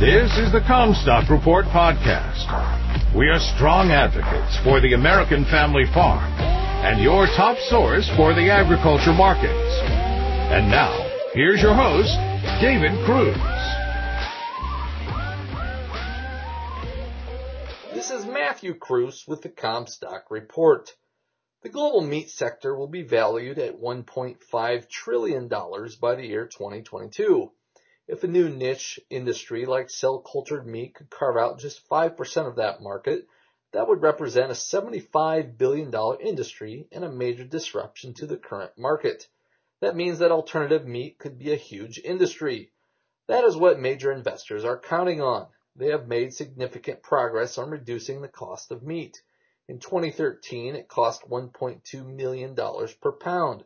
This is the Commstock Report podcast. We are strong advocates for the American family farm and your top source for the agriculture markets. And now, here's your host, David Cruz. This is Matthew Cruz with the Commstock Report. The global meat sector will be valued at $1.5 trillion by the year 2022. If a new niche industry like cell cultured meat could carve out just 5% of that market, that would represent a $75 billion industry and a major disruption to the current market. That means that alternative meat could be a huge industry. That is what major investors are counting on. They have made significant progress on reducing the cost of meat. In 2013, it cost $1.2 million per pound.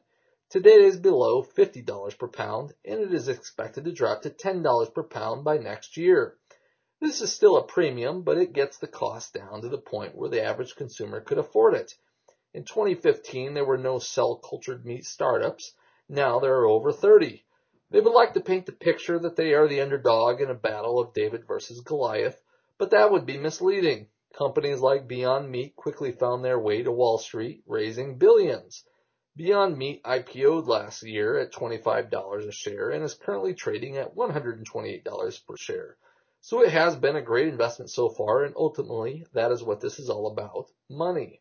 Today it is below $50 per pound and it is expected to drop to $10 per pound by next year. This is still a premium, but it gets the cost down to the point where the average consumer could afford it. In 2015, there were no cell cultured meat startups. Now there are over 30. They would like to paint the picture that they are the underdog in a battle of David versus Goliath, but that would be misleading. Companies like Beyond Meat quickly found their way to Wall Street, raising billions. Beyond Meat IPO'd last year at $25 a share and is currently trading at $128 per share. So it has been a great investment so far and ultimately that is what this is all about, money.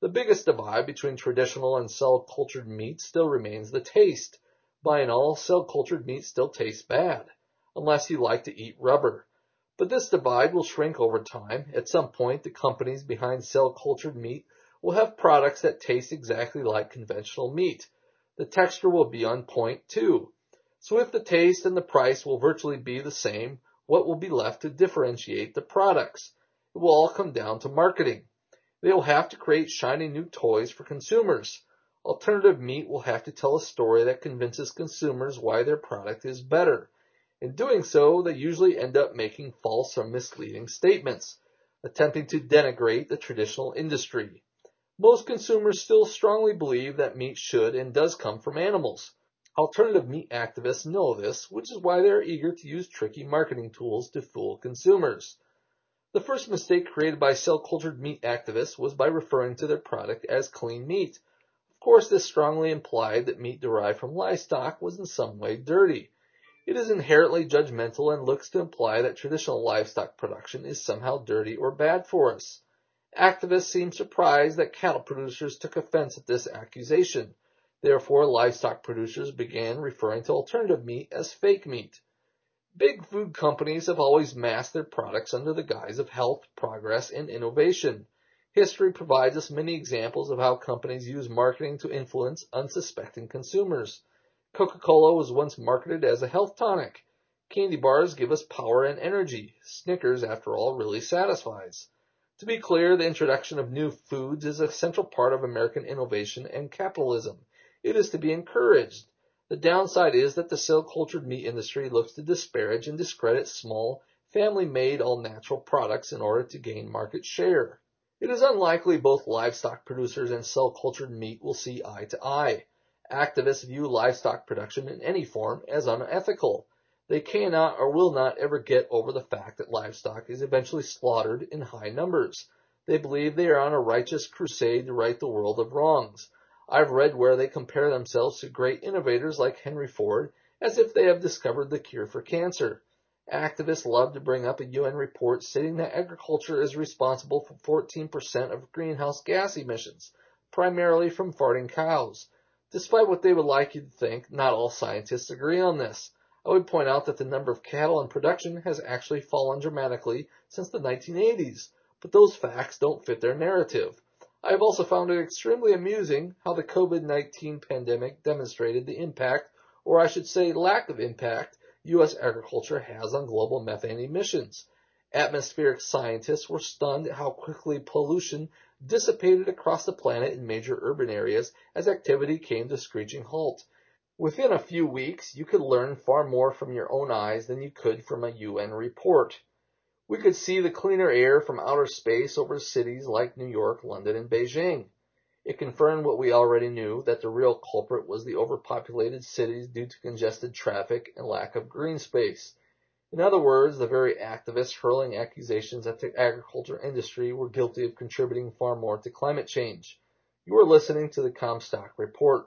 The biggest divide between traditional and cell cultured meat still remains the taste. By and all, cell cultured meat still tastes bad, unless you like to eat rubber. But this divide will shrink over time. At some point, the companies behind cell cultured meat will have products that taste exactly like conventional meat. The texture will be on point too. So if the taste and the price will virtually be the same, what will be left to differentiate the products? It will all come down to marketing. They will have to create shiny new toys for consumers. Alternative meat will have to tell a story that convinces consumers why their product is better. In doing so, they usually end up making false or misleading statements, attempting to denigrate the traditional industry. Most consumers still strongly believe that meat should and does come from animals. Alternative meat activists know this, which is why they are eager to use tricky marketing tools to fool consumers. The first mistake created by cell cultured meat activists was by referring to their product as clean meat. Of course, this strongly implied that meat derived from livestock was in some way dirty. It is inherently judgmental and looks to imply that traditional livestock production is somehow dirty or bad for us. Activists seem surprised that cattle producers took offense at this accusation. Therefore, livestock producers began referring to alternative meat as fake meat. Big food companies have always masked their products under the guise of health, progress, and innovation. History provides us many examples of how companies use marketing to influence unsuspecting consumers. Coca-Cola was once marketed as a health tonic. Candy bars give us power and energy. Snickers, after all, really satisfies. To be clear, the introduction of new foods is a central part of American innovation and capitalism. It is to be encouraged. The downside is that the cell cultured meat industry looks to disparage and discredit small, family made, all natural products in order to gain market share. It is unlikely both livestock producers and cell cultured meat will see eye to eye. Activists view livestock production in any form as unethical. They cannot or will not ever get over the fact that livestock is eventually slaughtered in high numbers. They believe they are on a righteous crusade to right the world of wrongs. I've read where they compare themselves to great innovators like Henry Ford as if they have discovered the cure for cancer. Activists love to bring up a UN report stating that agriculture is responsible for 14% of greenhouse gas emissions, primarily from farting cows. Despite what they would like you to think, not all scientists agree on this. I would point out that the number of cattle in production has actually fallen dramatically since the 1980s, but those facts don't fit their narrative. I have also found it extremely amusing how the COVID-19 pandemic demonstrated the impact, or I should say lack of impact, U.S. agriculture has on global methane emissions. Atmospheric scientists were stunned at how quickly pollution dissipated across the planet in major urban areas as activity came to screeching halt. Within a few weeks, you could learn far more from your own eyes than you could from a UN report. We could see the cleaner air from outer space over cities like New York, London, and Beijing. It confirmed what we already knew, that the real culprit was the overpopulated cities due to congested traffic and lack of green space. In other words, the very activists hurling accusations at the agriculture industry were guilty of contributing far more to climate change. You are listening to the Commstock Report.